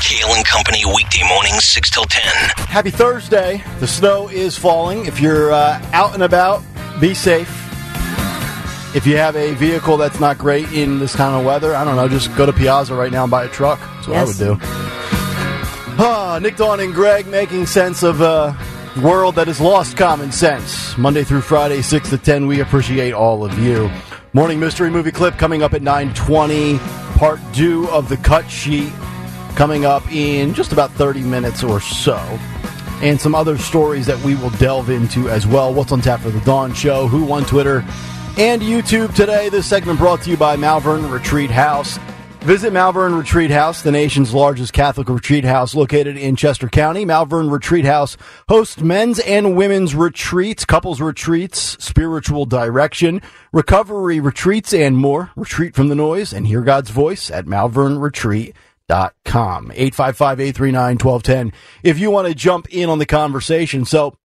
Kayal and Company weekday mornings 6 till 10. Happy Thursday. The snow is falling. If you're uh, out and about, be safe. If you have a vehicle that's not great in this kind of weather, I don't know, just go to Piazza right now and buy a truck. That's what Yes. I would do. Ah, Nick Dawn and Greg making sense of a world that has lost common sense. Monday through Friday, 6 to 10. We appreciate all of you. Morning mystery movie clip coming up at 920. Part two of the cut sheet coming up in just about 30 minutes or so. And some other stories that we will delve into as well. What's on tap for the Dawn Show? Who won Twitter and YouTube today? This segment brought to you by Malvern Retreat House. Visit Malvern Retreat House, the nation's largest Catholic retreat house located in Chester County. Malvern Retreat House hosts men's and women's retreats, couples retreats, spiritual direction, recovery retreats, and more. Retreat from the noise and hear God's voice at malvernretreat.com. 855-839-1210. If you want to jump in on the conversation. So,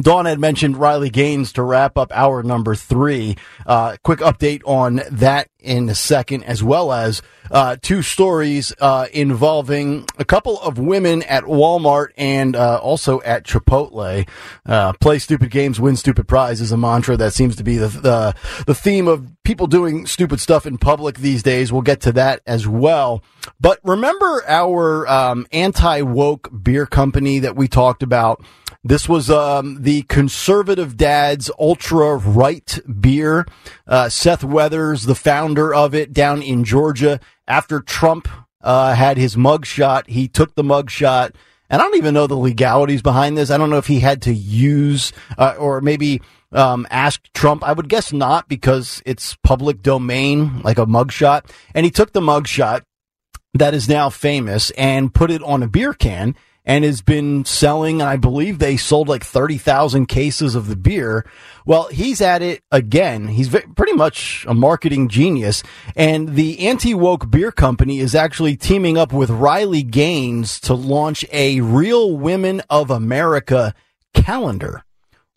Dawn had mentioned Riley Gaines to wrap up our number three. Uh, quick update on that in a second, as well as uh, two stories uh, involving a couple of women at Walmart and uh, also at Chipotle. Uh, play stupid games, win stupid prize is a mantra that seems to be the, the the theme of people doing stupid stuff in public these days. We'll get to that as well. But remember our um, anti woke beer company that we talked about. This was um, the conservative dad's ultra right beer. Uh, Seth Weathers, the founder of it down in Georgia, after Trump uh, had his mugshot, he took the mugshot. And I don't even know the legalities behind this. I don't know if he had to use uh, or maybe um, ask Trump. I would guess not because it's public domain, like a mugshot. And he took the mugshot that is now famous and put it on a beer can and has been selling. I believe they sold like 30,000 cases of the beer. Well, he's at it again. He's pretty much a marketing genius. And the anti woke beer company is actually teaming up with Riley Gaines to launch a Real Women of America calendar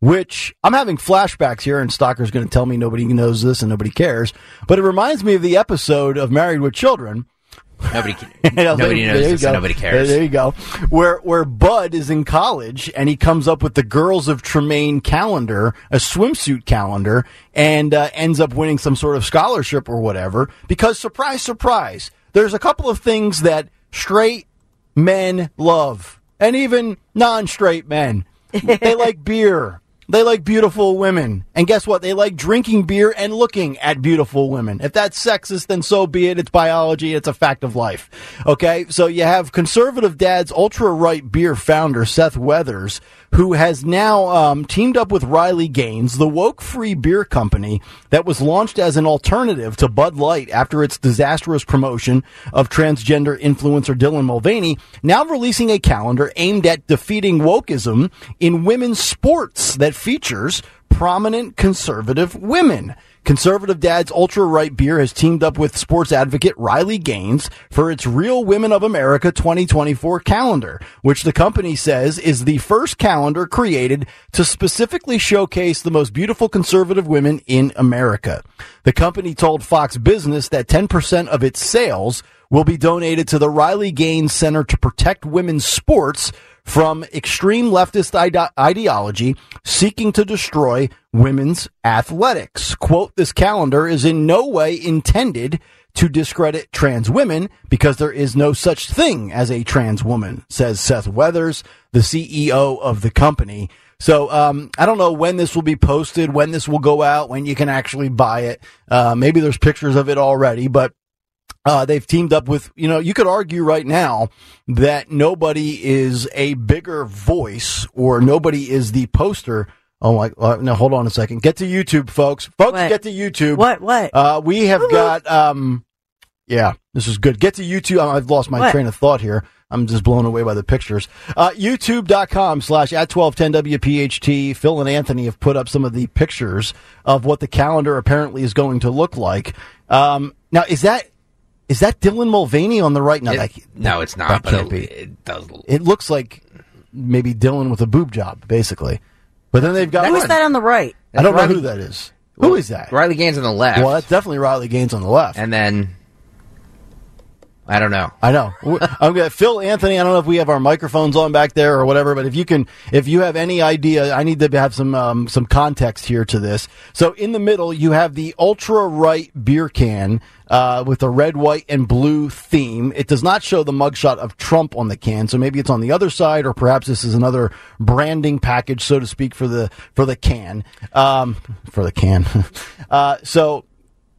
which I'm having flashbacks here, and Stocker's going to tell me nobody knows this and nobody cares. But it reminds me of the episode of Married with Children. Nobody, Yeah, nobody knows this, and nobody cares. There, there you go. Where where Bud is in college and he comes up with the Girls of Trumaine calendar, a swimsuit calendar, and uh, ends up winning some sort of scholarship or whatever. Because surprise, surprise, there's a couple of things that straight men love, and even non-straight men. they like beer. They like beautiful women. And guess what? They like drinking beer and looking at beautiful women. If that's sexist, then so be it. It's biology. It's a fact of life. Okay. So you have conservative dad's ultra right beer founder, Seth Weathers, who has now um, teamed up with Riley Gaines, the woke free beer company that was launched as an alternative to Bud Light after its disastrous promotion of transgender influencer Dylan Mulvaney, now releasing a calendar aimed at defeating wokeism in women's sports that features prominent conservative women. Conservative Dad's Ultra Right Beer has teamed up with sports advocate Riley Gaines for its Real Women of America 2024 calendar, which the company says is the first calendar created to specifically showcase the most beautiful conservative women in America. The company told Fox Business that 10% of its sales will be donated to the Riley Gaines Center to Protect Women's Sports from extreme leftist ide- ideology seeking to destroy women's athletics. Quote, this calendar is in no way intended to discredit trans women because there is no such thing as a trans woman, says Seth Weathers, the CEO of the company. So um, I don't know when this will be posted, when this will go out, when you can actually buy it. Uh, maybe there's pictures of it already, but uh, they've teamed up with, you know, you could argue right now that nobody is a bigger voice or nobody is the poster. Oh my, uh, no, hold on a second. Get to YouTube, folks. Folks, What? get to YouTube. What? What? Uh, we have got, um, yeah, this is good. Get to YouTube. I've lost my What? train of thought here. I'm just blown away by the pictures. Uh, YouTube.com slash at 1210 WPHT. Phil and Anthony have put up some of the pictures of what the calendar apparently is going to look like. Um, now, is that, is that Dylan Mulvaney on the right? No, It- that, no, it's not. that but can't it, be. it does. It looks like maybe Dylan with a boob job, basically. But then they've got. Who is that on the right? I don't know Riley- who that is. Who is that? Riley Gaines on the left. Well, that's definitely Riley Gaines on the left. And then I don't know. I know. I'm gonna Phil Anthony. I don't know if we have our microphones on back there or whatever, but if you can, if you have any idea, I need to have some um, some context here to this. So in the middle, you have the ultra right beer can uh, with a red, white, and blue theme. It does not show the mugshot of Trump on the can, so maybe it's on the other side, or perhaps this is another branding package, so to speak, for the for the can. Um, for the can. uh, so.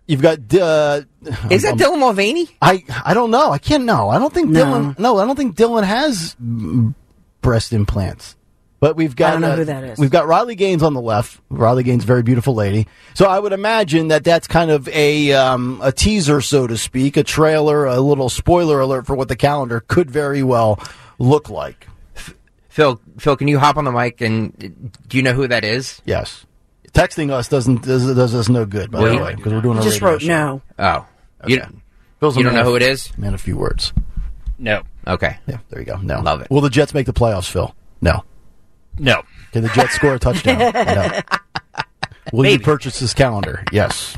You've got uh, Is that Dylan Mulvaney? I I don't know. I can't know. I don't think No. Dylan. No, I don't think Dylan has breast implants. But we've got I don't know uh, who that is. We've got Riley Gaines on the left. Riley Gaines, very beautiful lady. So I would imagine that that's kind of a um, a teaser, so to speak, a trailer, a little spoiler alert for what the calendar could very well look like. Phil, Phil, can you hop on the mic and do you know who that is? Yes, texting us doesn't does, does us no good. By Well, the way, because we're doing a Just radio wrote show. no. Oh, you, Phil's a you don't know of- who it is? Man, a few words. No. Okay. Yeah, there you go. No, Love it. Will the Jets make the playoffs, Phil? No. No. Can the Jets score a touchdown? No. Will you purchase this calendar? Yes.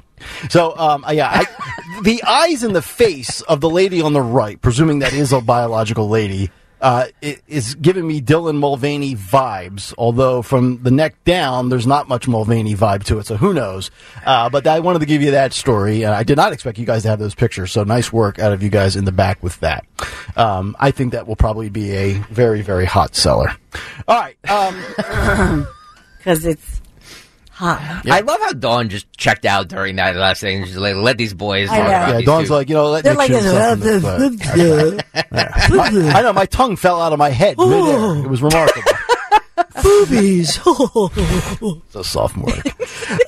So, um, yeah, I, the eyes and the face of the lady on the right, presuming that is a biological lady, uh, i- is giving me Dylan Mulvaney vibes. Although from the neck down, there's not much Mulvaney vibe to it. So who knows? Uh, but I wanted to give you that story. Uh, I did not expect you guys to have those pictures. So nice work out of you guys in the back with that. Um, I think that will probably be a very, very hot seller. All right. Um, Because it's hot. I love how Dawn just checked out during that last thing. She's like, let these boys I know. Yeah, these Dawn's two. like, you know, let They're Nick like, shoot himself in the foot. My- I know, my tongue fell out of my head midair. It was remarkable. Boobies. So sophomoric.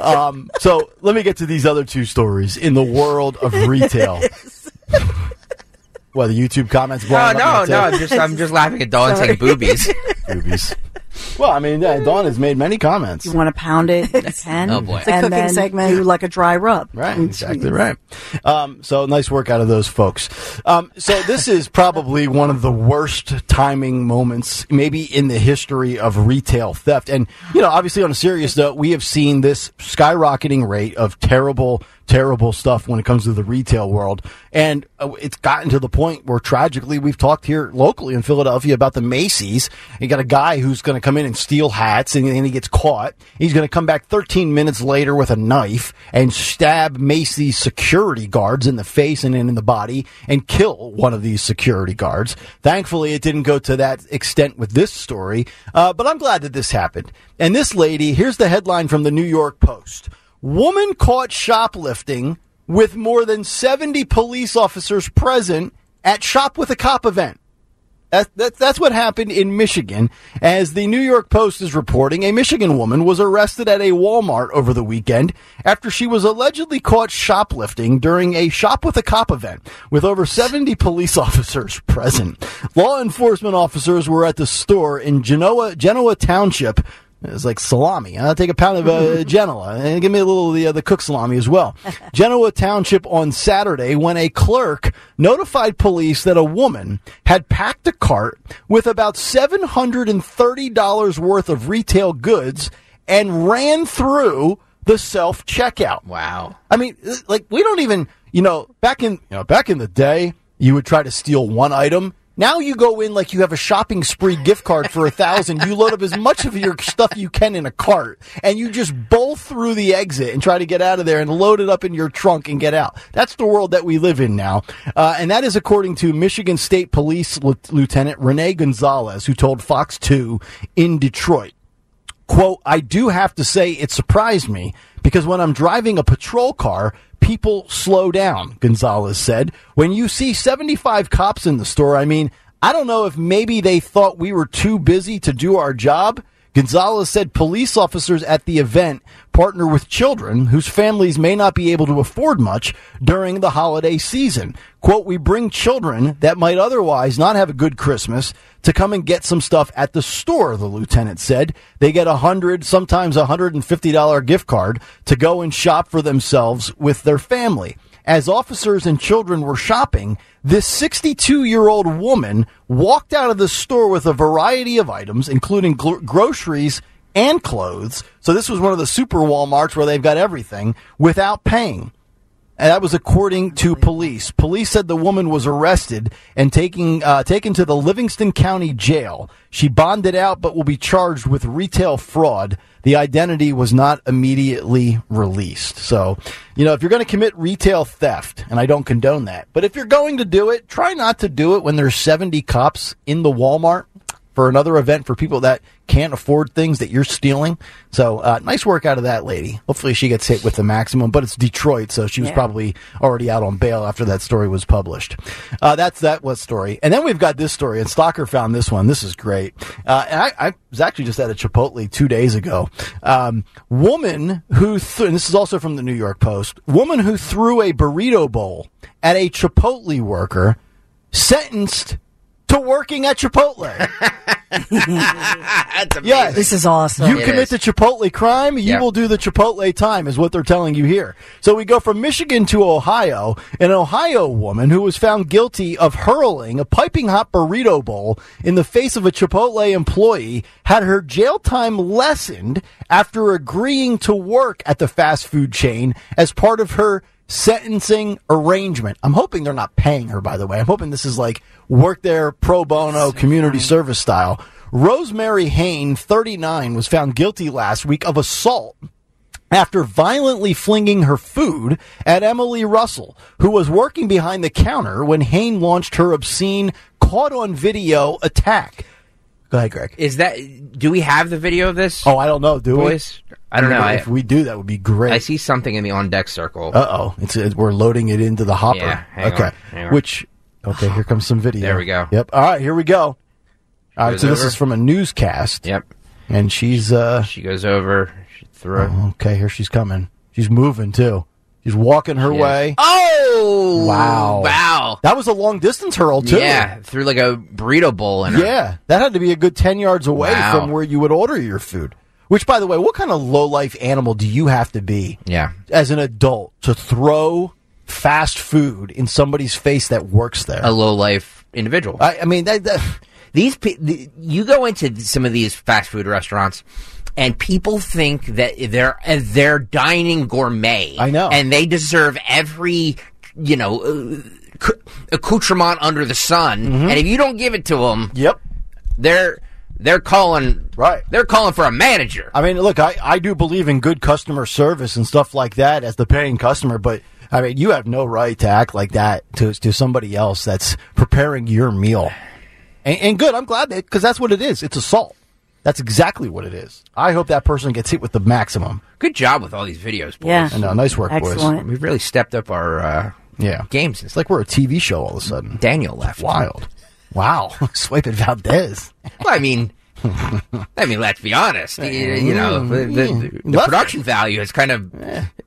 um, so let me get to these other two stories in the world of retail. Well, the YouTube comments no, blowing no, no. I'm just, I'm just laughing at Dawn saying boobies. boobies. Well, I mean, yeah, Dawn has made many comments. you want to pound it in a pen? Oh, boy. It's a and cooking then segment. do like a dry rub. Right, Mm, exactly right. Um, so nice work out of those folks. Um, so this is probably one of the worst timing moments, maybe in the history of retail theft. And you know, obviously, on a serious note, we have seen this skyrocketing rate of terrible, terrible stuff when it comes to the retail world, and uh, it's gotten to the point where tragically, we've talked here locally in Philadelphia about the Macy's. You got a guy who's going to come in and steal hats, and then he gets caught. He's going to come back 13 minutes later with a knife and stab Macy's security guards in the face and in the body and kill one of these security guards. Thankfully, it didn't go to that extent with this story, uh, but I'm glad that this happened. And this lady, here's the headline from the New York Post. Woman caught shoplifting with more than 70 police officers present at Shop with a Cop event. That, that, that's what happened in Michigan. As the New York Post is reporting, a Michigan woman was arrested at a Walmart over the weekend after she was allegedly caught shoplifting during a Shop with a Cop event with over 70 police officers present. Law enforcement officers were at the store in Genoa, Genoa Township. It's like salami. I'll take a pound of uh, Genoa and give me a little of the, uh, the cooked salami as well. Genoa Township on Saturday when a clerk notified police that a woman had packed a cart with about $730 worth of retail goods and ran through the self checkout. wow. I mean, like we don't even, you know, back in, you know, back in the day, you would try to steal one item. Now you go in like you have a shopping spree gift card for a thousand. You load up as much of your stuff you can in a cart, and you just bowl through the exit and try to get out of there and load it up in your trunk and get out. That's the world that we live in now, uh, and that is according to Michigan State Police Lieu- Lieutenant Renee Gonzalez, who told Fox Two in Detroit quote, I do have to say it surprised me because when I'm driving a patrol car, people slow down, Gonzalez said. When you see 75 cops in the store, I mean, I don't know if maybe they thought we were too busy to do our job. Gonzalez said police officers at the event partner with children whose families may not be able to afford much during the holiday season. Quote, we bring children that might otherwise not have a good Christmas to come and get some stuff at the store, the lieutenant said. They get a hundred, sometimes a hundred and fifty dollar gift card to go and shop for themselves with their family. As officers and children were shopping, this 62 year old woman walked out of the store with a variety of items, including gl- groceries and clothes. So this was one of the super Walmarts where they've got everything without paying. And that was according to police. Police said the woman was arrested and taking uh, taken to the Livingston County Jail. She bonded out, but will be charged with retail fraud. The identity was not immediately released. So, you know, if you're going to commit retail theft, and I don't condone that, but if you're going to do it, try not to do it when there's 70 cops in the Walmart for another event for people that can't afford things that you're stealing. So uh, nice work out of that lady. Hopefully she gets hit with the maximum, but it's Detroit, so she was Yeah. probably already out on bail after that story was published. Uh, that's that was story, and then we've got this story, and Stocker found this one. This is great. Uh, and I, I was actually just at a Chipotle two days ago. Um, woman who, th- and this is also from the New York Post. Woman who threw a burrito bowl at a Chipotle worker sentenced to working at Chipotle. That's amazing. Yes. This is awesome. You It commit is. the Chipotle crime, you Yeah. will do the Chipotle time, is what they're telling you here. So we go from Michigan to Ohio. An Ohio woman who was found guilty of hurling a piping hot burrito bowl in the face of a Chipotle employee had her jail time lessened after agreeing to work at the fast food chain as part of her sentencing arrangement. I'm hoping they're not paying her, by the way. I'm hoping this is like work there pro bono community service style. Rosemary Hayne, 39, was found guilty last week of assault after violently flinging her food at Emily Russell, who was working behind the counter when Hayne launched her obscene caught on video attack. Go ahead, Greg. Is that? Do we have the video of this? Oh, I don't know, do boys. I don't we? know. I, If we do, that would be great. I see something in the on deck circle. Uh oh, it's it, we're loading it into the hopper. Yeah, hang okay, on, which okay, here comes some video. There we go. Yep. All right, here we go. All right, so this is from a newscast. Yep. and she's uh She goes over. She throw. okay. Here she's coming. She's moving too. She's walking her She is. way. Oh! Wow. Wow. That was a long distance hurl too. Yeah, through like a burrito bowl and Yeah, that had to be a good 10 yards away Wow. from where you would order your food. Which, by the way, what kind of low life animal do you have to be yeah. as an adult to throw fast food in somebody's face that works there? A low life individual. I, I mean, that, that, these pe- the, you go into some of these fast food restaurants and people think that they're uh, they're dining gourmet I know. and they deserve every you know uh, accoutrement under the sun Mm-hmm. and if you don't give it to them yep. they're they're calling Right. they're calling for a manager I mean, look, I, I do believe in good customer service and stuff like that as the paying customer, but I mean, you have no right to act like that to, to somebody else that's preparing your meal. And, and good, I'm glad that, because that's what it is. It's assault. That's exactly what it is. I hope that person gets hit with the maximum. good job with all these videos boys Yeah. I know, nice work, boys. We've really stepped up our uh, Yeah. games It's like we're a TV show all of a sudden. Daniel left Wild. Wow. Swipe Swiping Valdez. Well, I mean, I mean, let's be honest. You, you know, the, the, the Left production value has kind of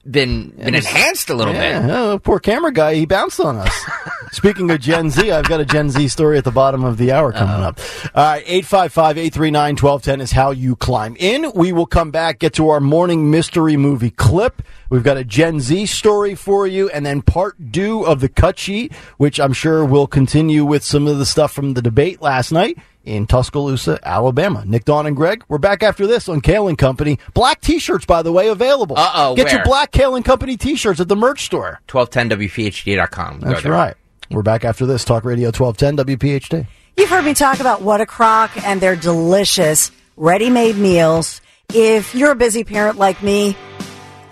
been been enhanced a little Yeah, bit. oh, poor camera guy, he bounced on us. Speaking of Gen Z, I've got a Gen Z story at the bottom of the hour coming up. All right, 855-839-1210 is how you climb in. We will come back, get to our morning mystery movie clip. We've got a Gen Z story for you, and then part two of the cut sheet, which I'm sure will continue with some of the stuff from the debate last night in Tuscaloosa, Alabama. Nick, Dawn, and Greg, we're back after this on Kayal and Company. Black t-shirts, by the way, available. Uh-oh, Get your black Kayal and Company t-shirts at the merch store. 1210wpht.com. Go That's right. We're back after this. Talk Radio 1210 WPHT. You've heard me talk about What a Crock and their delicious ready-made meals. If you're a busy parent like me,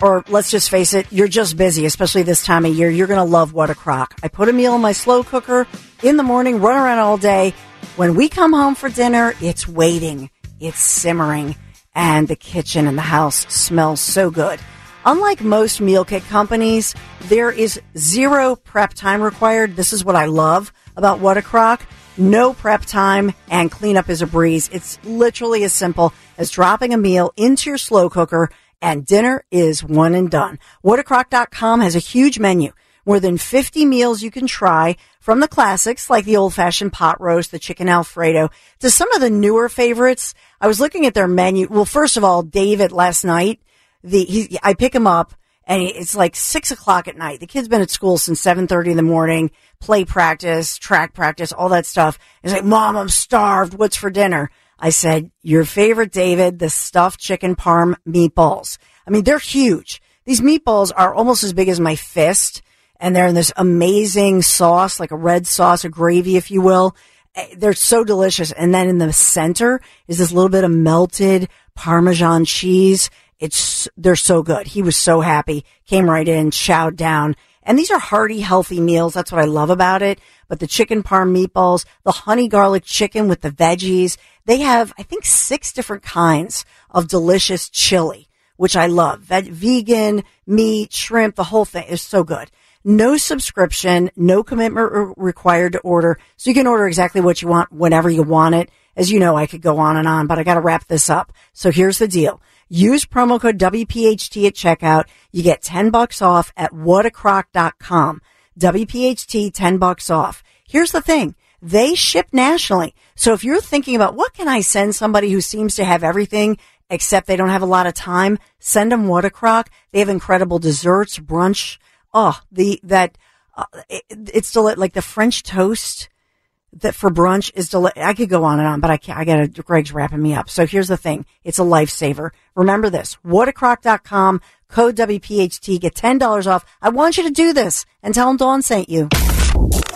or let's just face it, you're just busy, especially this time of year, you're going to love What a Crock. I put a meal in my slow cooker in the morning, run around all day. When we come home for dinner, it's waiting, it's simmering, and the kitchen and the house smells so good. Unlike most meal kit companies, there is zero prep time required. This is what I love about What a Crock. No prep time and cleanup is a breeze. It's literally as simple as dropping a meal into your slow cooker and dinner is one and done. Whatacrock.com has a huge menu. More than 50 meals you can try from the classics like the old fashioned pot roast, the chicken alfredo to some of the newer favorites. I was looking at their menu. Well, first of all, David last night, the, he, I pick him up and it's like six o'clock at night. The kid's been at school since 7.30 in the morning, play practice, track practice, all that stuff. He's like, mom, I'm starved. What's for dinner? I said, your favorite, David, the stuffed chicken parm meatballs. I mean, they're huge. These meatballs are almost as big as my fist. and they're in this amazing sauce, like a red sauce, a gravy, if you will. Eh, They're so delicious. And then in the center is this little bit of melted Parmesan cheese. It's, they're so good. He was so happy, came right in, chowed down. And these are hearty, healthy meals. That's what I love about it. But the chicken parm meatballs, the honey garlic chicken with the veggies, they have, I think, six different kinds of delicious chili, which I love. Ve- vegan, meat, shrimp, the whole thing is so good. No subscription, no commitment re- required to order. So you can order exactly what you want whenever you want it. As you know, I could go on and on, but I got to wrap this up. So here's the deal. Use promo code WPHT at checkout. You get 10 bucks off at whatacrock.com. WPHT 10 bucks off. Here's the thing. They ship nationally. So if you're thinking about what can I send somebody who seems to have everything except they don't have a lot of time, send them What a Crock. They have incredible desserts, brunch. Oh, the, that, uh, it, it's still like the French toast that for brunch is deli- I could go on and on, but I can't, I gotta, Greg's wrapping me up. So here's the thing. It's a lifesaver. Remember this, whatacrock.com, code WPHT, get $10 off. I want you to do this and tell them Dawn sent you.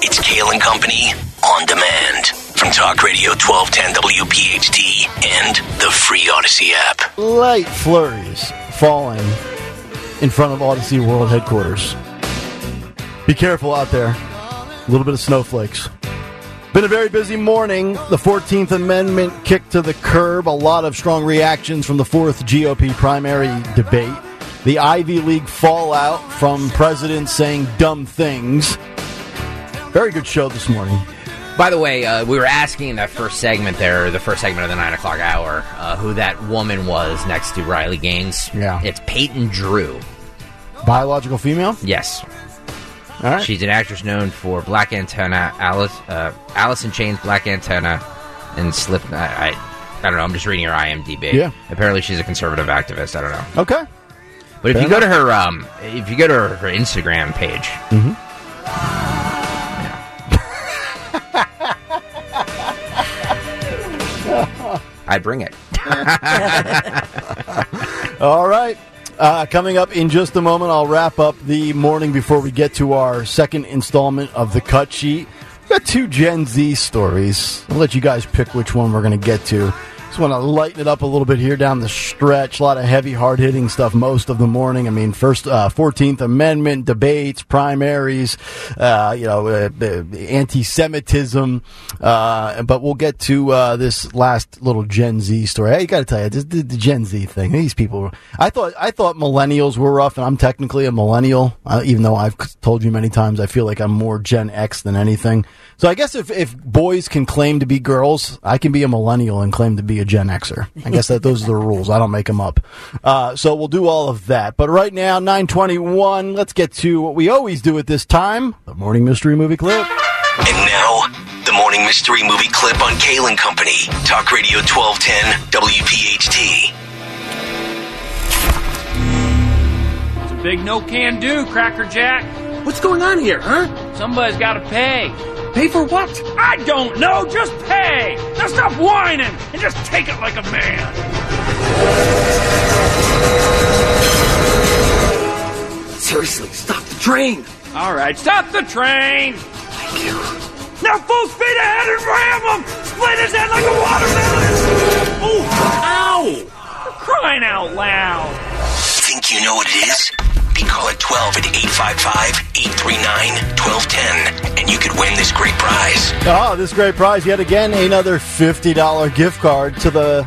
It's Kayal and Company on demand from Talk Radio 1210 WPHT and the free Audacy app. Light flurries falling in front of Audacy World headquarters. Be careful out there. A little bit of snowflakes. Been a very busy morning. The 14th Amendment kicked to the curb. A lot of strong reactions from the fourth GOP primary debate. The Ivy League fallout from presidents saying dumb things. Very good show this morning. By the way, uh, we were asking in that first segment there, the first segment of the nine o'clock hour, uh, who that woman was next to Riley Gaines. Yeah. it's Peyton Drew. Biological female? Yes, right. she's an actress known for Black Antenna, Alice, uh, Alice in Chains, Black Antenna, and Slip. I, I, I don't know. I'm just reading her IMDb. Yeah. Apparently, she's a conservative activist. I don't know. okay. But if Fair you go to her, um, if you go to her, her Instagram page, mm-hmm I bring it. All right. Uh, coming up in just a moment, I'll wrap up the morning before we get to our second installment of the cut sheet. We've got two Gen Z stories. I'll let you guys pick which one we're going to get to. Just want to lighten it up a little bit here down the stretch. A lot of heavy, hard hitting stuff most of the morning. I mean, first, uh, 14th Amendment debates, primaries, uh, you know, uh, anti Semitism. Uh, but we'll get to uh, this last little Gen Z story. I you got to tell you, this, the, the Gen Z thing, these people, I thought, I thought millennials were rough, and I'm technically a millennial, uh, even though I've told you many times I feel like I'm more Gen X than anything. So I guess if, if boys can claim to be girls, I can be a millennial and claim to be a Gen Xer. I guess that those are the rules. I don't make them up. Uh, so we'll do all of that. But right now, 921, let's get to what we always do at this time, the morning mystery movie clip. And now, the morning mystery movie clip on Kayal and Company. Talk Radio 1210 WPHT. It's a big no can do, Cracker Jack. What's going on here, huh? Somebody's got to pay. Pay for what? I don't know, just pay! Now stop whining and just take it like a man. Seriously, stop the train. All right, stop the train! Thank you. Now full speed ahead and ram him! Split his head like a watermelon! Oh, ow! For crying out loud! Think you know what it is? Be caller 12 at 855-839-1210 and you could win this great prize. Oh, this great prize yet again, another $50 gift card to the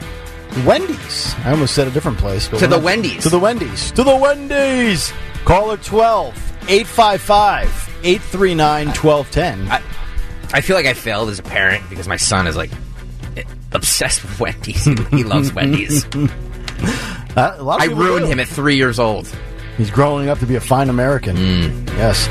Wendy's. I almost said a different place. but To the not- Wendy's. To the Wendy's. To the Wendy's. Caller 12 855 839 1210. I, I feel like I failed as a parent because my son is like obsessed with Wendy's. He, he loves Wendy's. Uh, a lot of I ruined do. him at three years old. He's growing up to be a fine American. Hmm. Yes.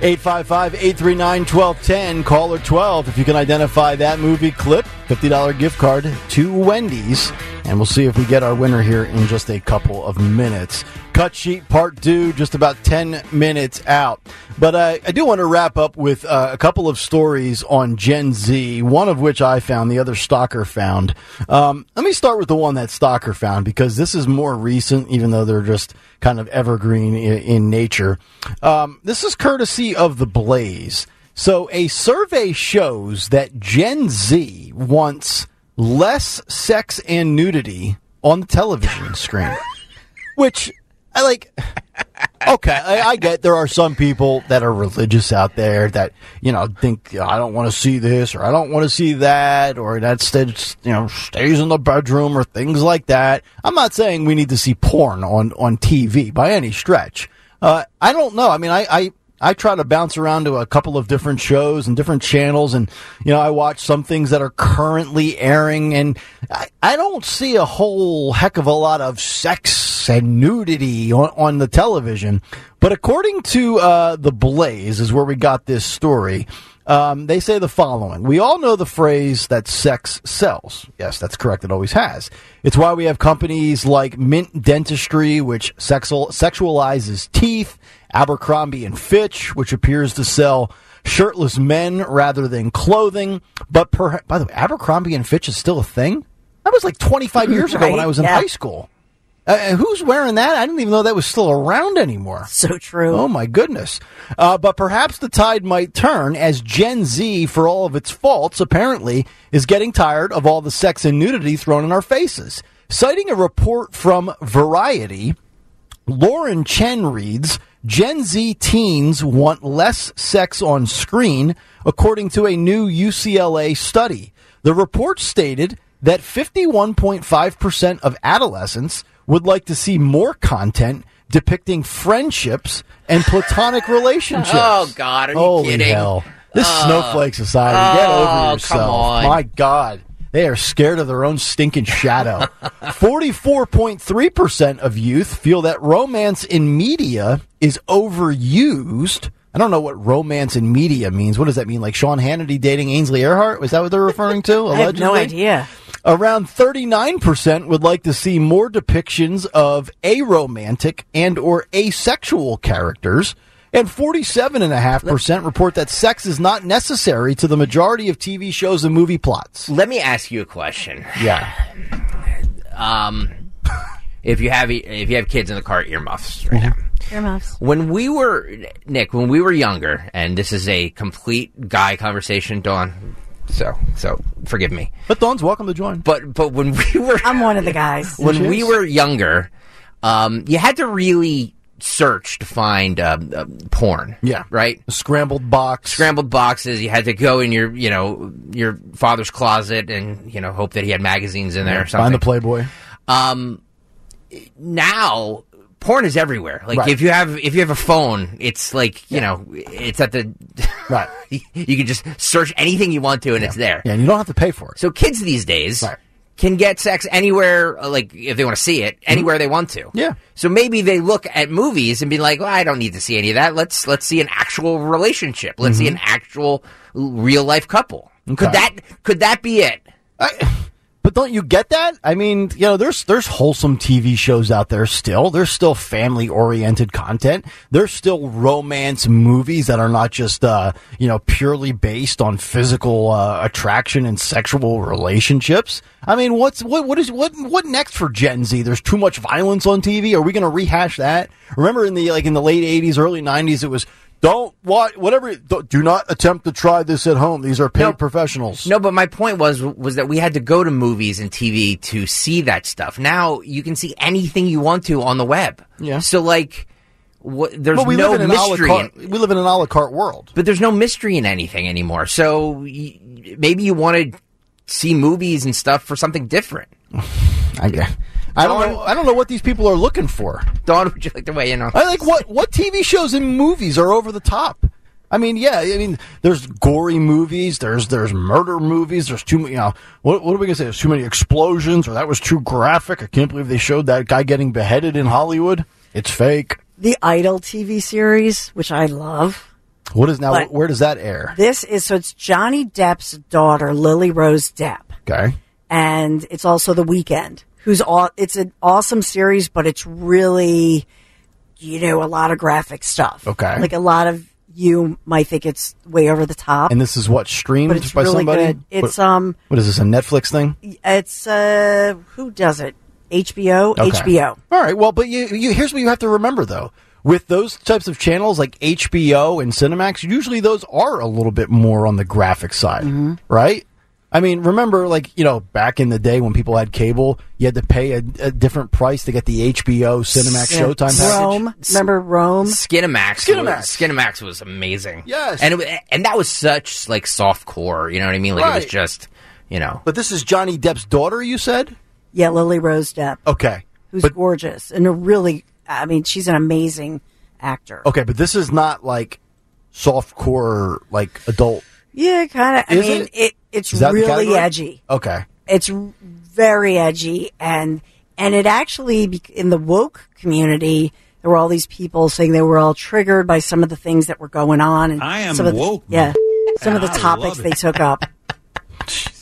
855 839 1210. Caller 12. If you can identify that movie clip $50 gift card to Wendy's. And we'll see if we get our winner here in just a couple of minutes. Cut sheet part two, just about 10 minutes out. But uh, I do want to wrap up with uh, a couple of stories on Gen Z, one of which I found, the other Stocker found. Um, let me start with the one that Stocker found because this is more recent, even though they're just kind of evergreen in, in nature. Um, this is courtesy of The Blaze. So, a survey shows that Gen Z wants less sex and nudity on the television screen, which I like. Okay, I, I get there are some people that are religious out there that you know think I don't want to see this or I don't want to see that or that stays you know stays in the bedroom or things like that. I'm not saying we need to see porn on on TV by any stretch. Uh, I don't know. I mean, I, I I try to bounce around to a couple of different shows and different channels, and you know, I watch some things that are currently airing, and I, I don't see a whole heck of a lot of sex and nudity on, on the television. But according to uh, the Blaze, is where we got this story. Um, they say the following. We all know the phrase that sex sells. Yes, that's correct. It always has. It's why we have companies like Mint Dentistry, which sexual, sexualizes teeth, Abercrombie and Fitch, which appears to sell shirtless men rather than clothing. But per, by the way, Abercrombie and Fitch is still a thing? That was like 25 years ago when I was in yeah. high school. Uh, who's wearing that? I didn't even know that was still around anymore. So true. Oh my goodness. Uh, but perhaps the tide might turn as Gen Z, for all of its faults, apparently is getting tired of all the sex and nudity thrown in our faces. Citing a report from Variety, Lauren Chen reads, Gen Z teens want less sex on screen, according to a new UCLA study. The report stated that 51.5% of adolescents would like to see more content depicting friendships and platonic relationships. Oh, God, are you Holy kidding? hell. This oh. snowflake society, get Oh, over come yourself. on. My God. They are scared of their own stinking shadow. 44.3% of youth feel that romance in media is overused. I don't know what romance in media means. What does that mean? Like Sean Hannity dating Ainsley Earhardt? Was that what they're referring to? I have no idea. Around 39% would like to see more depictions of aromantic and or asexual characters. And 47.5% report that sex is not necessary to the majority of TV shows and movie plots. Let me ask you a question. Yeah. Um, if you have if you have kids in the car, earmuffs right now. Earmuffs. When we were Nick, when we were younger, and this is a complete guy conversation, Dawn. So so forgive me, But Dawn's welcome to join. but but when we were I'm one of the guys. when we were younger, um, you had to really search to find um, uh, porn. Yeah. right. A scrambled box. Scrambled boxes. You had to go in your you know your father's closet and you know hope that he had magazines in there or something. Find the Playboy. um, now porn is everywhere. Like Right. if you have if you have a phone, it's like you know it's at the Right. you can just search anything you want to and it's there. Yeah, and you don't have to pay for it. So kids these days Right. can get sex anywhere, like if they want to see it, anywhere they want to. Mm-hmm. Yeah. So maybe they look at movies and be like, well, I don't need to see any of that. Let's let's see an actual relationship. Let's see an actual real life couple. Mm-hmm. Okay. Could that could that be it? I, don't you get that? I mean, you know, there's there's wholesome TV shows out there still. There's still family oriented content. There's still romance movies that are not just uh, you know purely based on physical uh, attraction and sexual relationships. I mean, what's what what is what what next for Gen Z? There's too much violence on TV. Are we going to rehash that? Remember in the like in the late '80s, early '90s, it was. Don't what whatever. don't- attempt to try this at home. These are paid No. professionals. No, but my point was was that we had to go to movies and TV to see that stuff. Now you can see anything you want to on the web. Yeah. So like, what, there's But we no live in mystery. carte, in- we live in an a la carte world. but there's no mystery in anything anymore. So y- maybe you want to see movies and stuff for something different. I get. I don't Dawn- know. I don't know what these people are looking for. Dawn, would you like to weigh in on? I like what what TV shows and movies are over the top. I mean, yeah. I mean, there's gory movies. There's there's murder movies. There's too many. You know, what what are we gonna say? There's too many explosions, or that was too graphic. I can't believe they showed that guy getting beheaded in Hollywood. It's fake. The Idol TV series, which I love. What is now? But- where does that air? This is so it's Johnny Depp's daughter, Lily Rose Depp. Okay. and it's also The Weeknd, who's all. It's an awesome series, but it's really, you know, a lot of graphic stuff. Okay. like a lot of you might think it's way over the top, And this is what streamed but it's by really somebody. good. It's what, um, what is this? A Netflix thing? it's uh, who does it? HBO. Okay. HBO. All right. Well, but you, you here's what you have to remember though. With those types of channels like HBO and Cinemax, usually those are a little bit more on the graphic side, Mm-hmm. right? I mean, remember, like you know, back in the day when people had cable, you had to pay a, a different price to get the HBO Cinemax Yeah. Showtime package. Rome. Remember Rome? Skinamax. Skinamax. Was, Skinamax was amazing. Yes. and it, wa- and that was such like soft core. You know what I mean? Like it was Right. just you know. But this is Johnny Depp's daughter. You said Yeah, Lily Rose Depp, okay, who's but gorgeous and a really. I mean, she's an amazing actor. okay, but this is not like soft core like adult. Yeah, kind of. I Is mean, it? it, it's Is that the really edgy. Okay, It's very edgy, and and it actually in the woke community. There were all these people saying they were all triggered by some of the things that were going on. And I am some of the, woke, Yeah, some of the I topics they took up.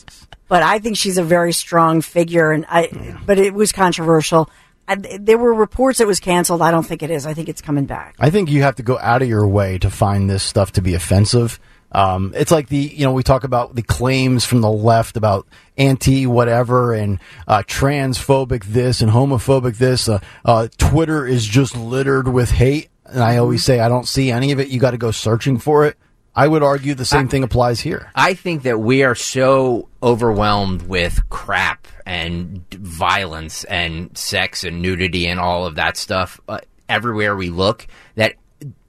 But I think she's a very strong figure, and I. But it was controversial. I, there were reports it was canceled. I don't think it is. I think it's coming back. I think you have to go out of your way to find this stuff to be offensive. Um, it's like the you know we talk about the claims from the left about anti whatever and uh, transphobic this and homophobic this. Uh, uh, Twitter is just littered with hate, and I always say I don't see any of it. You got to go searching for it. I would argue the same thing applies here. I think that we are so overwhelmed with crap and violence and sex and nudity and all of that stuff uh, everywhere we look that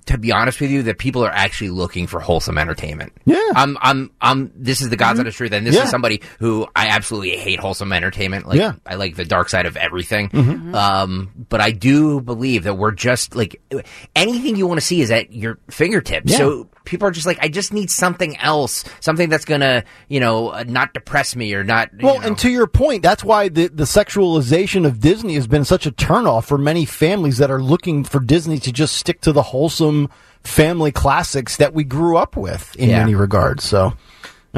to be honest with you that people are actually looking for wholesome entertainment. Yeah. I'm I'm I'm this is the God's honest truth and this Yeah. is somebody who I absolutely hate wholesome entertainment. Like Yeah. I like the dark side of everything. Mm-hmm. Mm-hmm. Um but I do believe that we're just like anything you want to see is at your fingertips. Yeah. So people are just like, I just need something else, something that's gonna, you know, uh, not depress me or not. you Well, know. and to your point, that's why the, the sexualization of Disney has been such a turnoff for many families that are looking for Disney to just stick to the wholesome family classics that we grew up with in Yeah. many regards. So, all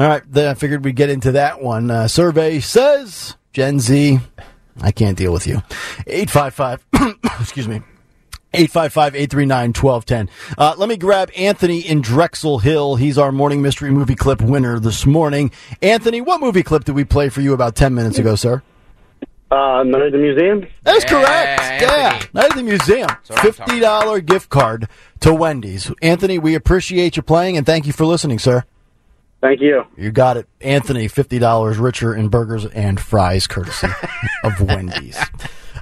right, then I figured we'd get into that one. Uh, survey says Gen Z, I can't deal with you. 855, excuse me. 855-839-1210. Uh, let me grab Anthony in Drexel Hill. He's our morning mystery movie clip winner this morning. Anthony, what movie clip did we play for you about 10 minutes ago, sir? Uh, Night at the Museum. That is Yeah, correct. Yeah. Anthony. Night at the museum. what I'm talking $50 gift card to Wendy's. Anthony, we appreciate you playing and thank you for listening, sir. Thank you. You got it. Anthony, $50 richer in burgers and fries courtesy of Wendy's.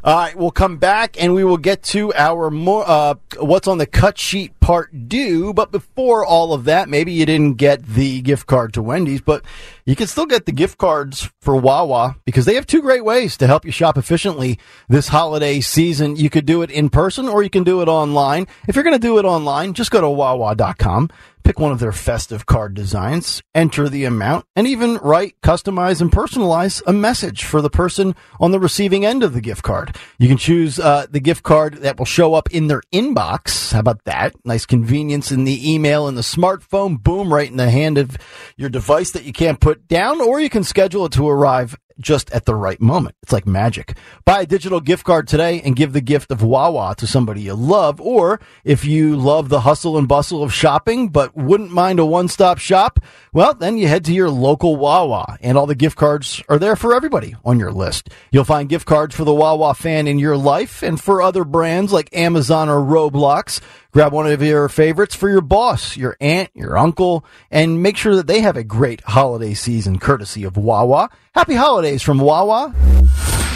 All right, we'll come back and we will get to our more uh, what's on the cut sheet part due. But before all of that, maybe you didn't get the gift card to Wendy's, but you can still get the gift cards for Wawa because they have two great ways to help you shop efficiently this holiday season. You could do it in person or you can do it online. If you're going to do it online, just go to wawa.com. Pick one of their festive card designs, enter the amount, and even write, customize, and personalize a message for the person on the receiving end of the gift card. You can choose uh, the gift card that will show up in their inbox. How about that? Nice convenience in the email and the smartphone. Boom, right in the hand of your device that you can't put down, or you can schedule it to arrive just at the right moment. It's like magic. Buy a digital gift card today and give the gift of Wawa to somebody you love. Or if you love the hustle and bustle of shopping, but wouldn't mind a one-stop shop, well, then you head to your local Wawa and all the gift cards are there for everybody on your list. You'll find gift cards for the Wawa fan in your life and for other brands like Amazon or Roblox. Grab one of your favorites for your boss, your aunt, your uncle, and make sure that they have a great holiday season courtesy of Wawa. Happy holidays from Wawa.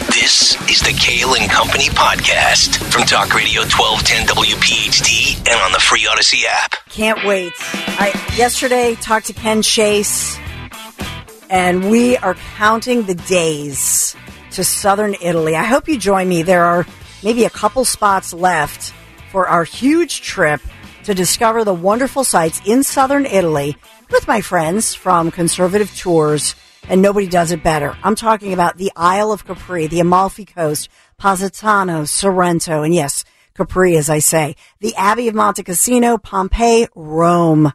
This is the Kayal and Company podcast from Talk Radio 1210 WPHT and on the free Audacy app. Can't wait. I yesterday talked to Ken Chase, and we are counting the days to southern Italy. I hope you join me. There are maybe a couple spots left for our huge trip to discover the wonderful sights in southern Italy with my friends from Conservative Tours, and nobody does it better. I'm talking about the Isle of Capri, the Amalfi Coast, Positano, Sorrento, and yes, Capri, as I say, the Abbey of Monte Cassino, Pompeii, Rome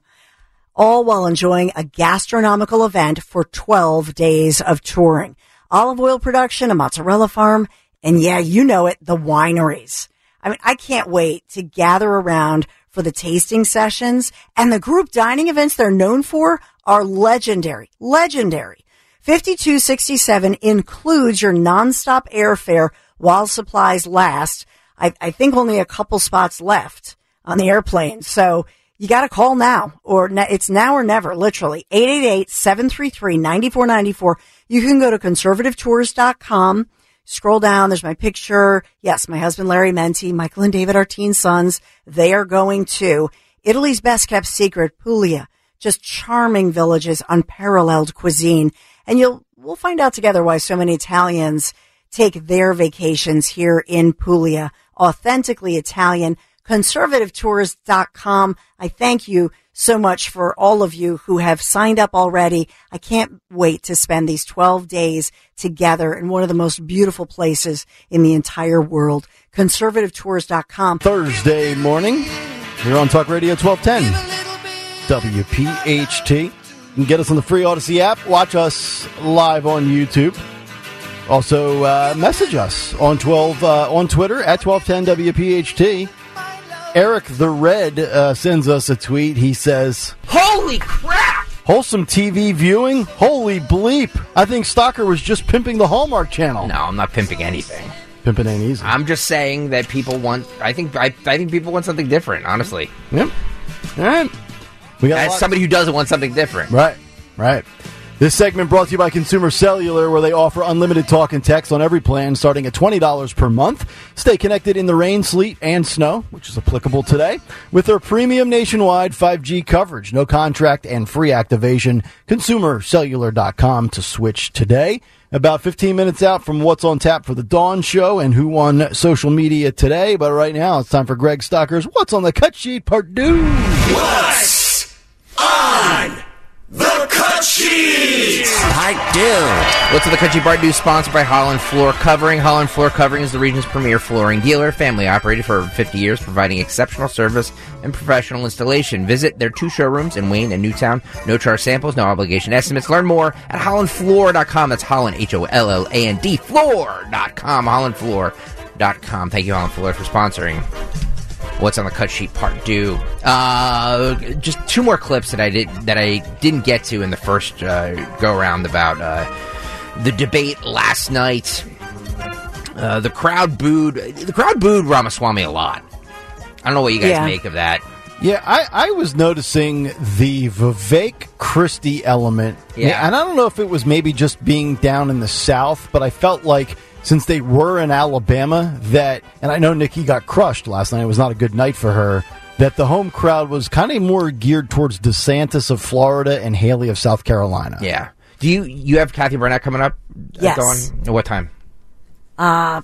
all while enjoying a gastronomical event for 12 days of touring. Olive oil production, a mozzarella farm, and yeah, you know it, the wineries. I mean, I can't wait to gather around for the tasting sessions and the group dining events they're known for are legendary, legendary. 5267 includes your nonstop airfare while supplies last. I, I think only a couple spots left on the airplane. So you got to call now or ne- it's now or never, literally 888-733-9494. You can go to conservativetours.com, scroll down. There's my picture. Yes, my husband, Larry Mendte, Michael and David, our teen sons. They are going to Italy's best kept secret, Puglia. Just charming villages, unparalleled cuisine. And you'll, we'll find out together why so many Italians take their vacations here in Puglia. Authentically Italian. Conservativetours.com. I thank you so much for all of you who have signed up already. I can't wait to spend these 12 days together in one of the most beautiful places in the entire world. Conservativetours.com. Thursday morning. You're on Talk Radio 1210. WPHT. You can get us on the free Audacy app. Watch us live on YouTube. Also, uh, message us on 12 uh, on Twitter at 1210 WPHT. Eric the Red uh, sends us a tweet. He says, Holy crap! Wholesome TV viewing? Holy bleep. I think Stocker was just pimping the Hallmark Channel. No, I'm not pimping anything. Pimping ain't easy. I'm just saying that people want. I think. I, I think people want something different. Honestly, Yep. All right. We got a as lot- somebody who doesn't want something different. Right, right. This segment brought to you by Consumer Cellular, where they offer unlimited talk and text on every plan starting at $20 per month. Stay connected in the rain, sleet, and snow, which is applicable today, with their premium nationwide 5G coverage. No contract and free activation. ConsumerCellular.com to switch today. About 15 minutes out from what's on tap for the Dawn Show and who won social media today. But right now, it's time for Greg Stocker's What's on the Cut Sheet Part 2. What's on the I do. What's in the Country Bar Do? Sponsored by Holland Floor Covering. Holland Floor Covering is the region's premier flooring dealer, family operated for over 50 years, providing exceptional service and professional installation. Visit their two showrooms in Wayne and Newtown. No charge samples, no obligation estimates. Learn more at hollandfloor.com. That's Holland, H O L L A N D, floor.com. Hollandfloor.com. Thank you, Holland Floor, for sponsoring what's on the cut sheet part two. Uh, just two more clips that I did that I didn't get to in the first uh, go around about uh, the debate last night. Uh, the crowd booed. The crowd booed Ramaswamy a lot. I don't know what you guys Yeah. make of that. Yeah, I, I was noticing the Vivek Christie element. Yeah. And I don't know if it was maybe just being down in the South, but I felt like since they were in Alabama, that, and I know Nikki got crushed last night, it was not a good night for her, that the home crowd was kind of more geared towards DeSantis of Florida and Haley of South Carolina. Yeah. Do you you have Kathy Barnett coming up? uh, Yes. Dawn? At what time? Uh,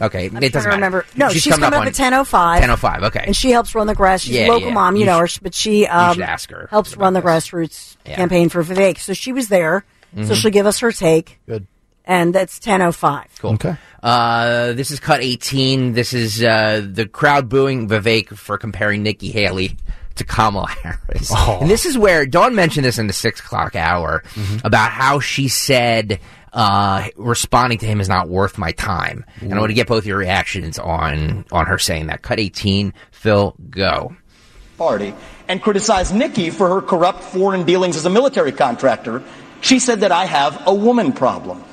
Okay, I'm it doesn't matter. remember. No, she's, coming, up, on at ten oh five. 10:05, okay. and she helps run the grass. She's Yeah, a local yeah. mom, you, You know sh- her, but she um, should ask her helps run the this. grassroots Yeah. campaign for Vivek. So she was there. So Mhm. she'll give us her take, Good. And that's ten oh five. Cool. Okay. Uh, this is cut 18. This is uh, the crowd booing Vivek for comparing Nikki Haley to Kamala Harris. Oh. And this is where Dawn mentioned this in the six o'clock hour about how she said uh, responding to him is not worth my time. And I want to get both your reactions on on her saying that. Cut 18. Phil, go. Party and criticized Nikki for her corrupt foreign dealings as a military contractor. She said that I have a woman problem.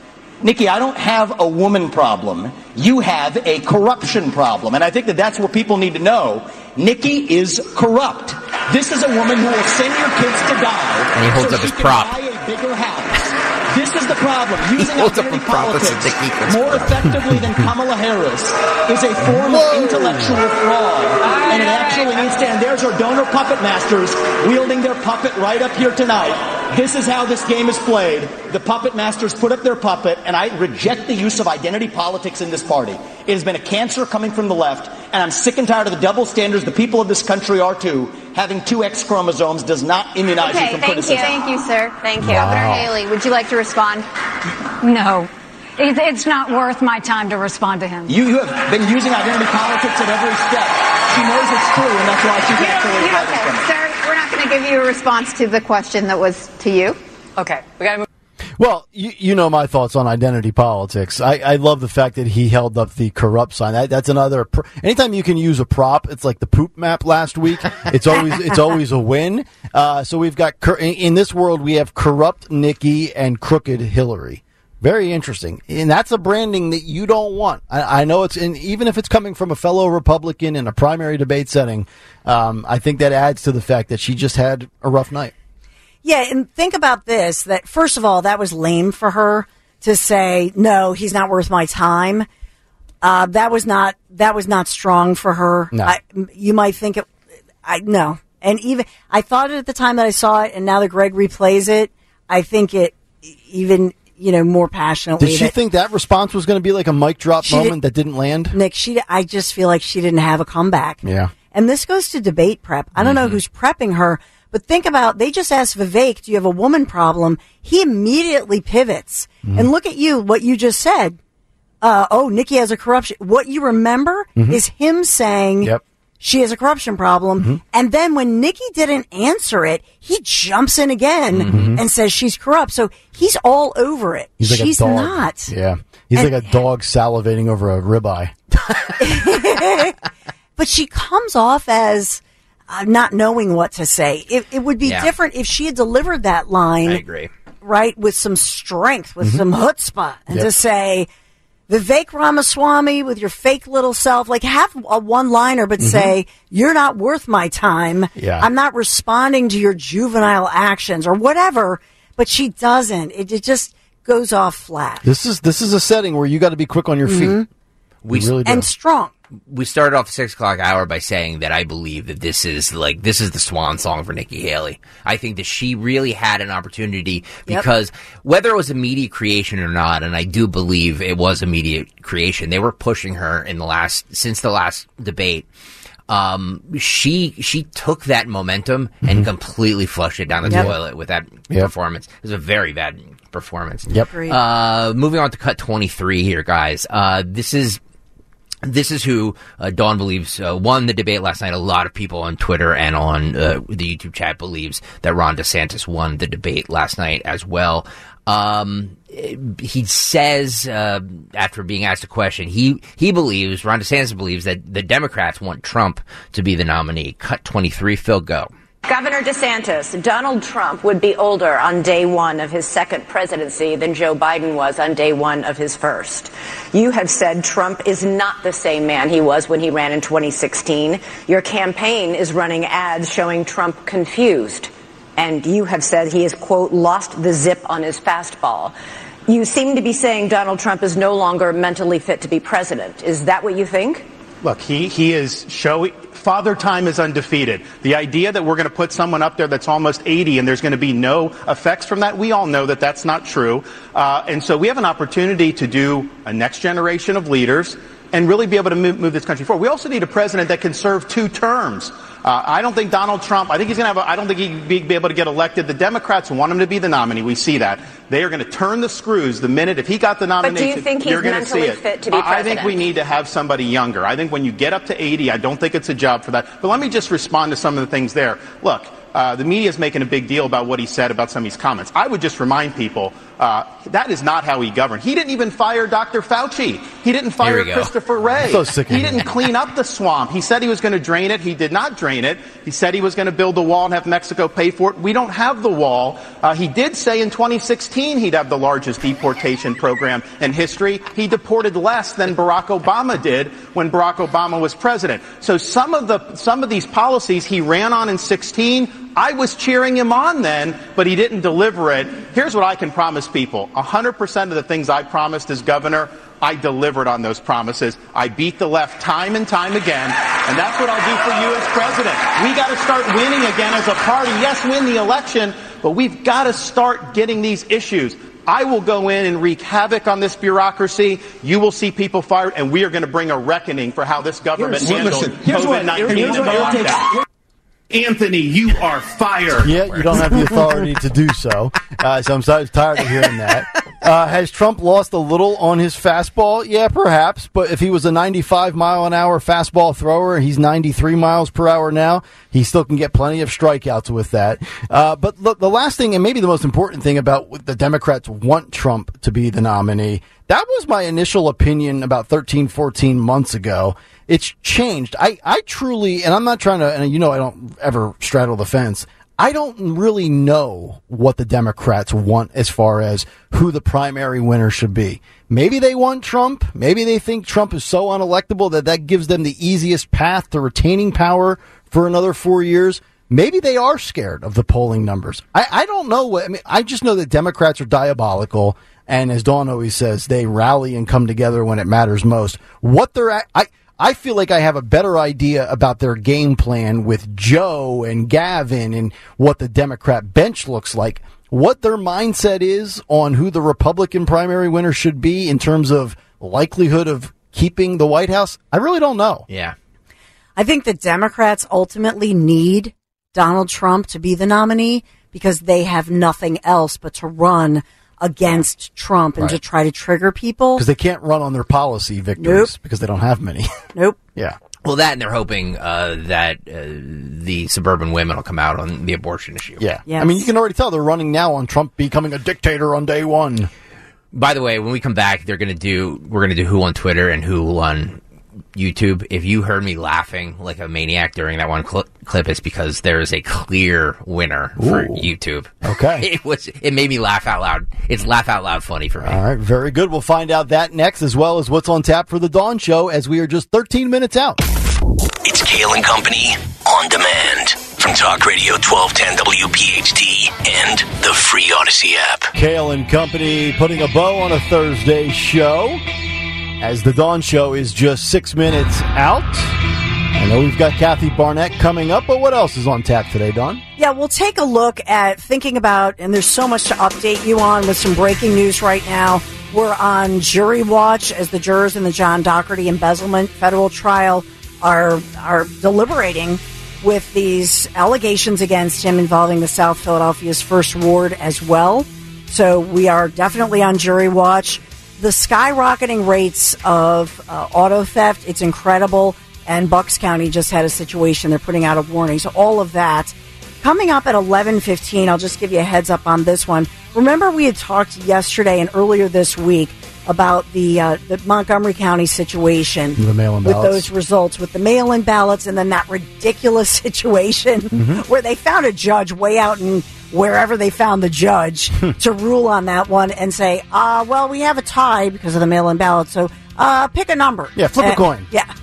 Nikki, I don't have a woman problem. You have a corruption problem. And I think that that's what people need to know. Nikki is corrupt. This is a woman who will send your kids to die. And he holds so up his prop. buy a bigger house. This is the problem. Using identity a prop that says politics more corrupt. effectively than Kamala Harris is a form of intellectual fraud. And it actually needs to end. There's our donor puppet masters wielding their puppet right up here tonight. This is how this game is played. The puppet masters put up their puppet, and I reject the use of identity politics in this party. It has been a cancer coming from the left, and I'm sick and tired of the double standards the people of this country are too. Having two X chromosomes does not immunize you Okay, from thank you. criticism. Thank you, sir. Thank you. Wow. Governor Haley, would you like to respond? No. It, it's not worth my time to respond to him. You, you have been using identity politics at every step. She knows it's true, and that's why she's actually hiding from it. Sir, we're not going to to give you a response to the question that was to you. Okay, we got to move. Well, you, you know my thoughts on identity politics. I, I love the fact that he held up the corrupt sign. That, that's another. Pr- anytime you can use a prop, it's like the poop map last week. It's always it's always a win. Uh, so we've got cor- in, in this world we have corrupt Nikki and crooked Hillary. Very interesting, and that's a branding that you don't want. I, I know it's in, even if it's coming from a fellow Republican in a primary debate setting. Um, I think that adds to the fact that she just had a rough night. Yeah, and think about this that first of all, that was lame for her to say, no, he's not worth my time. Uh, that was not that was not strong for her. No. I, you might think it. I no, and even I thought it at the time that I saw it, and now that Greg replays it, I think it even you know more passionately. Did she that- think that response was going to be like a mic drop moment did- that didn't land? Nick? She, I just feel like she didn't have a comeback. Yeah. And this goes to debate prep. I don't know who's prepping her, but think about they just asked Vivek, "Do you have a woman problem?" He immediately pivots and look at you. What you just said. Uh, oh, Nikki has a corruption. What you remember Mhm. is him saying Yep. she has a corruption problem, and then when Nikki didn't answer it, he jumps in again Mhm. and says she's corrupt. So he's all over it. He's like she's not. Yeah. He's And- like a dog salivating over a ribeye. but she comes off as uh, not knowing what to say. It, it would be Yeah. different if she had delivered that line, I agree. right, with some strength, with Mhm. some chutzpah, and Yep. to say, Vivek Ramaswamy with your fake little self, like have a one liner, but Mhm. say, you're not worth my time. Yeah. I'm not responding to your juvenile actions or whatever, but she doesn't. It, it just goes off flat. This is this is a setting where you got to be quick on your feet. Mhm. We You really do. And strong. We started off the six o'clock hour by saying that I believe that this is like this is the swan song for Nikki Haley. I think that she really had an opportunity Yep. because whether it was a media creation or not, and I do believe it was a media creation, they were pushing her in the last since the last debate. Um, she she took that momentum and completely flushed it down the Yep. toilet with that Yep. performance. It was a very bad performance. Yep. Uh, moving on to cut twenty three here, guys. Uh, this is this is who uh, Dawn believes uh, won the debate last night. A lot of people on Twitter and on uh, the YouTube chat believes that Ron DeSantis won the debate last night as well. Um, he says uh, after being asked a question, he he believes Ron DeSantis believes that the Democrats want Trump to be the nominee. Cut twenty three. Phil, go. Governor DeSantis, Donald Trump would be older on day one of his second presidency than Joe Biden was on day one of his first. You have said Trump is not the same man he was when he ran in 2016. Your campaign is running ads showing Trump confused. And you have said he has, quote, lost the zip on his fastball. You seem to be saying Donald Trump is no longer mentally fit to be president. Is that what you think? Look, he, he is showing, father time is undefeated. The idea that we're going to put someone up there that's almost 80 and there's going to be no effects from that, we all know that that's not true. Uh, and so we have an opportunity to do a next generation of leaders and really be able to move, move this country forward. We also need a president that can serve two terms. Uh, I don't think Donald Trump, I think he's going to have, a, I don't think he'd be, be able to get elected. The Democrats want him to be the nominee. We see that. They are going to turn the screws the minute, if he got the nomination, But do you think he's you're going to see mentally it. fit to be I I think we need to have somebody younger. I think when you get up to 80, I don't think it's a job for that. But let me just respond to some of the things there. Look, uh, the media is making a big deal about what he said about some of these comments. I would just remind people uh, that is not how he governed. He didn't even fire Dr. Fauci. He didn't fire. Christopher Wray. So he didn't clean up the swamp. He said he was going to drain it. He did not drain it. He said he was going to build a wall and have Mexico pay for it. We don't have the wall. Uh, he did say in 2016 he'd have the largest deportation program in history. He deported less than Barack Obama did when Barack Obama was president. So some of the some of these policies he ran on in 16. I was cheering him on then, but he didn't deliver it. Here's what I can promise people. 100% of the things I promised as governor, I delivered on those promises. I beat the left time and time again, and that's what I'll do for you as president. We got to start winning again as a party. Yes, win the election, but we've got to start getting these issues. I will go in and wreak havoc on this bureaucracy. You will see people fired, and we are going to bring a reckoning for how this government Here's- handled listen, here's what- COVID-19 Anthony, you are fired. Yeah, you don't have the authority to do so. Uh, so I'm so tired of hearing that. Uh, has Trump lost a little on his fastball? Yeah, perhaps. But if he was a 95 mile an hour fastball thrower, he's 93 miles per hour now. He still can get plenty of strikeouts with that. Uh, but look, the last thing, and maybe the most important thing about the Democrats want Trump to be the nominee, that was my initial opinion about 13, 14 months ago. It's changed. I, I truly, and I'm not trying to, and you know, I don't ever straddle the fence. I don't really know what the Democrats want as far as who the primary winner should be. Maybe they want Trump. Maybe they think Trump is so unelectable that that gives them the easiest path to retaining power for another four years. Maybe they are scared of the polling numbers. I, I don't know what, I mean, I just know that Democrats are diabolical. And as Dawn always says, they rally and come together when it matters most. What they're at, I, I feel like I have a better idea about their game plan with Joe and Gavin and what the Democrat bench looks like. What their mindset is on who the Republican primary winner should be in terms of likelihood of keeping the White House, I really don't know. Yeah. I think the Democrats ultimately need Donald Trump to be the nominee because they have nothing else but to run against Trump and Right. to try to trigger people. Because they can't run on their policy victories because they don't have many. Nope. yeah. Well, that and they're hoping uh, that uh, the suburban women will come out on the abortion issue. Yeah. I mean, you can already tell they're running now on Trump becoming a dictator on day one. By the way, when we come back, they're going to do we're going to do who on Twitter and who on YouTube. If you heard me laughing like a maniac during that one cl- clip, it's because there is a clear winner for YouTube. Okay. it was it made me laugh out loud. It's laugh out loud funny for me. All right, very good. We'll find out that next, as well as what's on tap for the Dawn Show, as we are just 13 minutes out. It's Kayal and Company on demand from Talk Radio 1210 WPHT and the free Audacy app. Kayal and Company putting a bow on a Thursday show, as the Dawn Show is just six minutes out. I know we've got Kathy Barnett coming up, but what else is on tap today, Dawn? Yeah, we'll take a look at thinking about, and there's so much to update you on with some breaking news right now. We're on jury watch as the jurors in the John Dougherty embezzlement federal trial are are deliberating with these allegations against him involving the South Philadelphia's first ward as well. So we are definitely on jury watch. The skyrocketing rates of uh, auto theft, it's incredible. And Bucks County just had a situation. They're putting out a warning. So all of that coming up at 11:15. I'll just give you a heads up on this one. Remember we had talked yesterday and earlier this week about the uh, the Montgomery County situation with ballots. those results with the mail-in ballots and then that ridiculous situation Mhm. where they found a judge way out in wherever they found the judge to rule on that one and say, uh, well, we have a tie because of the mail-in ballot, so uh, pick a number. Yeah, flip a coin. Yeah.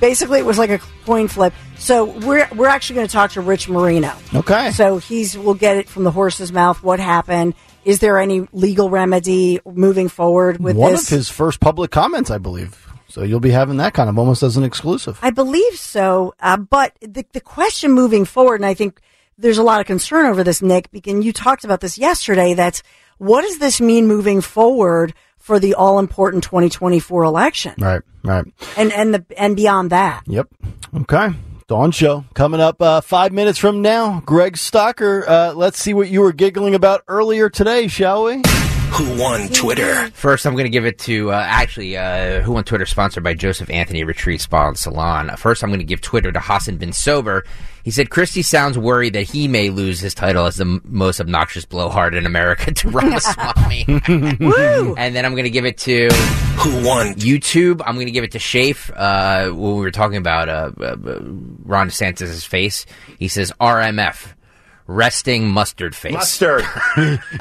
Basically, it was like a coin flip. So we're we're actually going to talk to Rich Marino. Okay. So he's we'll get it from the horse's mouth. What happened? Is there any legal remedy moving forward with One this? of his first public comments, I believe. So you'll be having that kind of almost as an exclusive. I believe so. Uh, but the, the question moving forward, and I think there's a lot of concern over this, Nick, because you talked about this yesterday, That's what does this mean moving forward for the all important 2024 election Right, right. and, and the, and beyond that? Yep. Okay. Dawn Show coming up uh, five minutes from now. Greg Stocker, uh, let's see what you were giggling about earlier today, shall we? Who won Twitter? First, I'm going to give it to uh, actually uh, who Won Twitter, sponsored by Joseph Anthony Retreat Spa and Salon. First, I'm going to give Twitter to Hassan Bin Sober. He said Christie sounds worried that he may lose his title as the m- most obnoxious blowhard in America to Ramaswamy. Woo! And then I'm going to give it to who won YouTube. I'm going to give it to Shafe. Uh, when we were talking about uh, uh, uh, Ron DeSantis' face, he says RMF, resting mustard face. Mustard.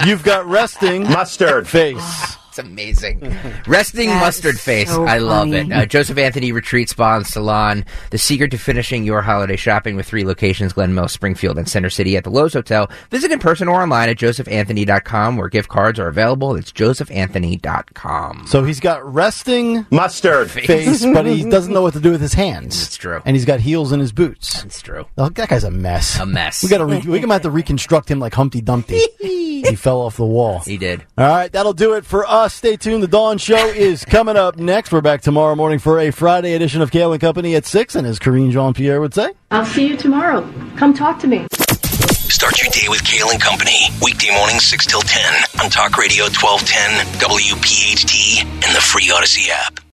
You've got resting mustard face. It's amazing. Resting That mustard face. so I love funny. it. Uh, Joseph Anthony Retreat Spa and Salon. The secret to finishing your holiday shopping with three locations, Glen Mill, Springfield, and Center City at the Loews Hotel. Visit in person or online at josephanthony.com where gift cards are available. It's josephanthony.com. So he's got resting mustard face, but he doesn't know what to do with his hands. It's true. And he's got heels in his boots. It's true. Oh, that guy's a mess. A mess. We got to. Re- we're gonna have to reconstruct him like Humpty Dumpty. he fell off the wall. He did. All right, that'll do it for us. Uh, stay tuned. The Dawn Show is coming up next. We're back tomorrow morning for a Friday edition of Kayal and Company at six. And as Karine Jean Pierre would say. I'll see you tomorrow. Come talk to me. Start your day with Kayal and Company. Weekday mornings 6 till 10 on Talk Radio 1210, WPHT, and the free Audacy app.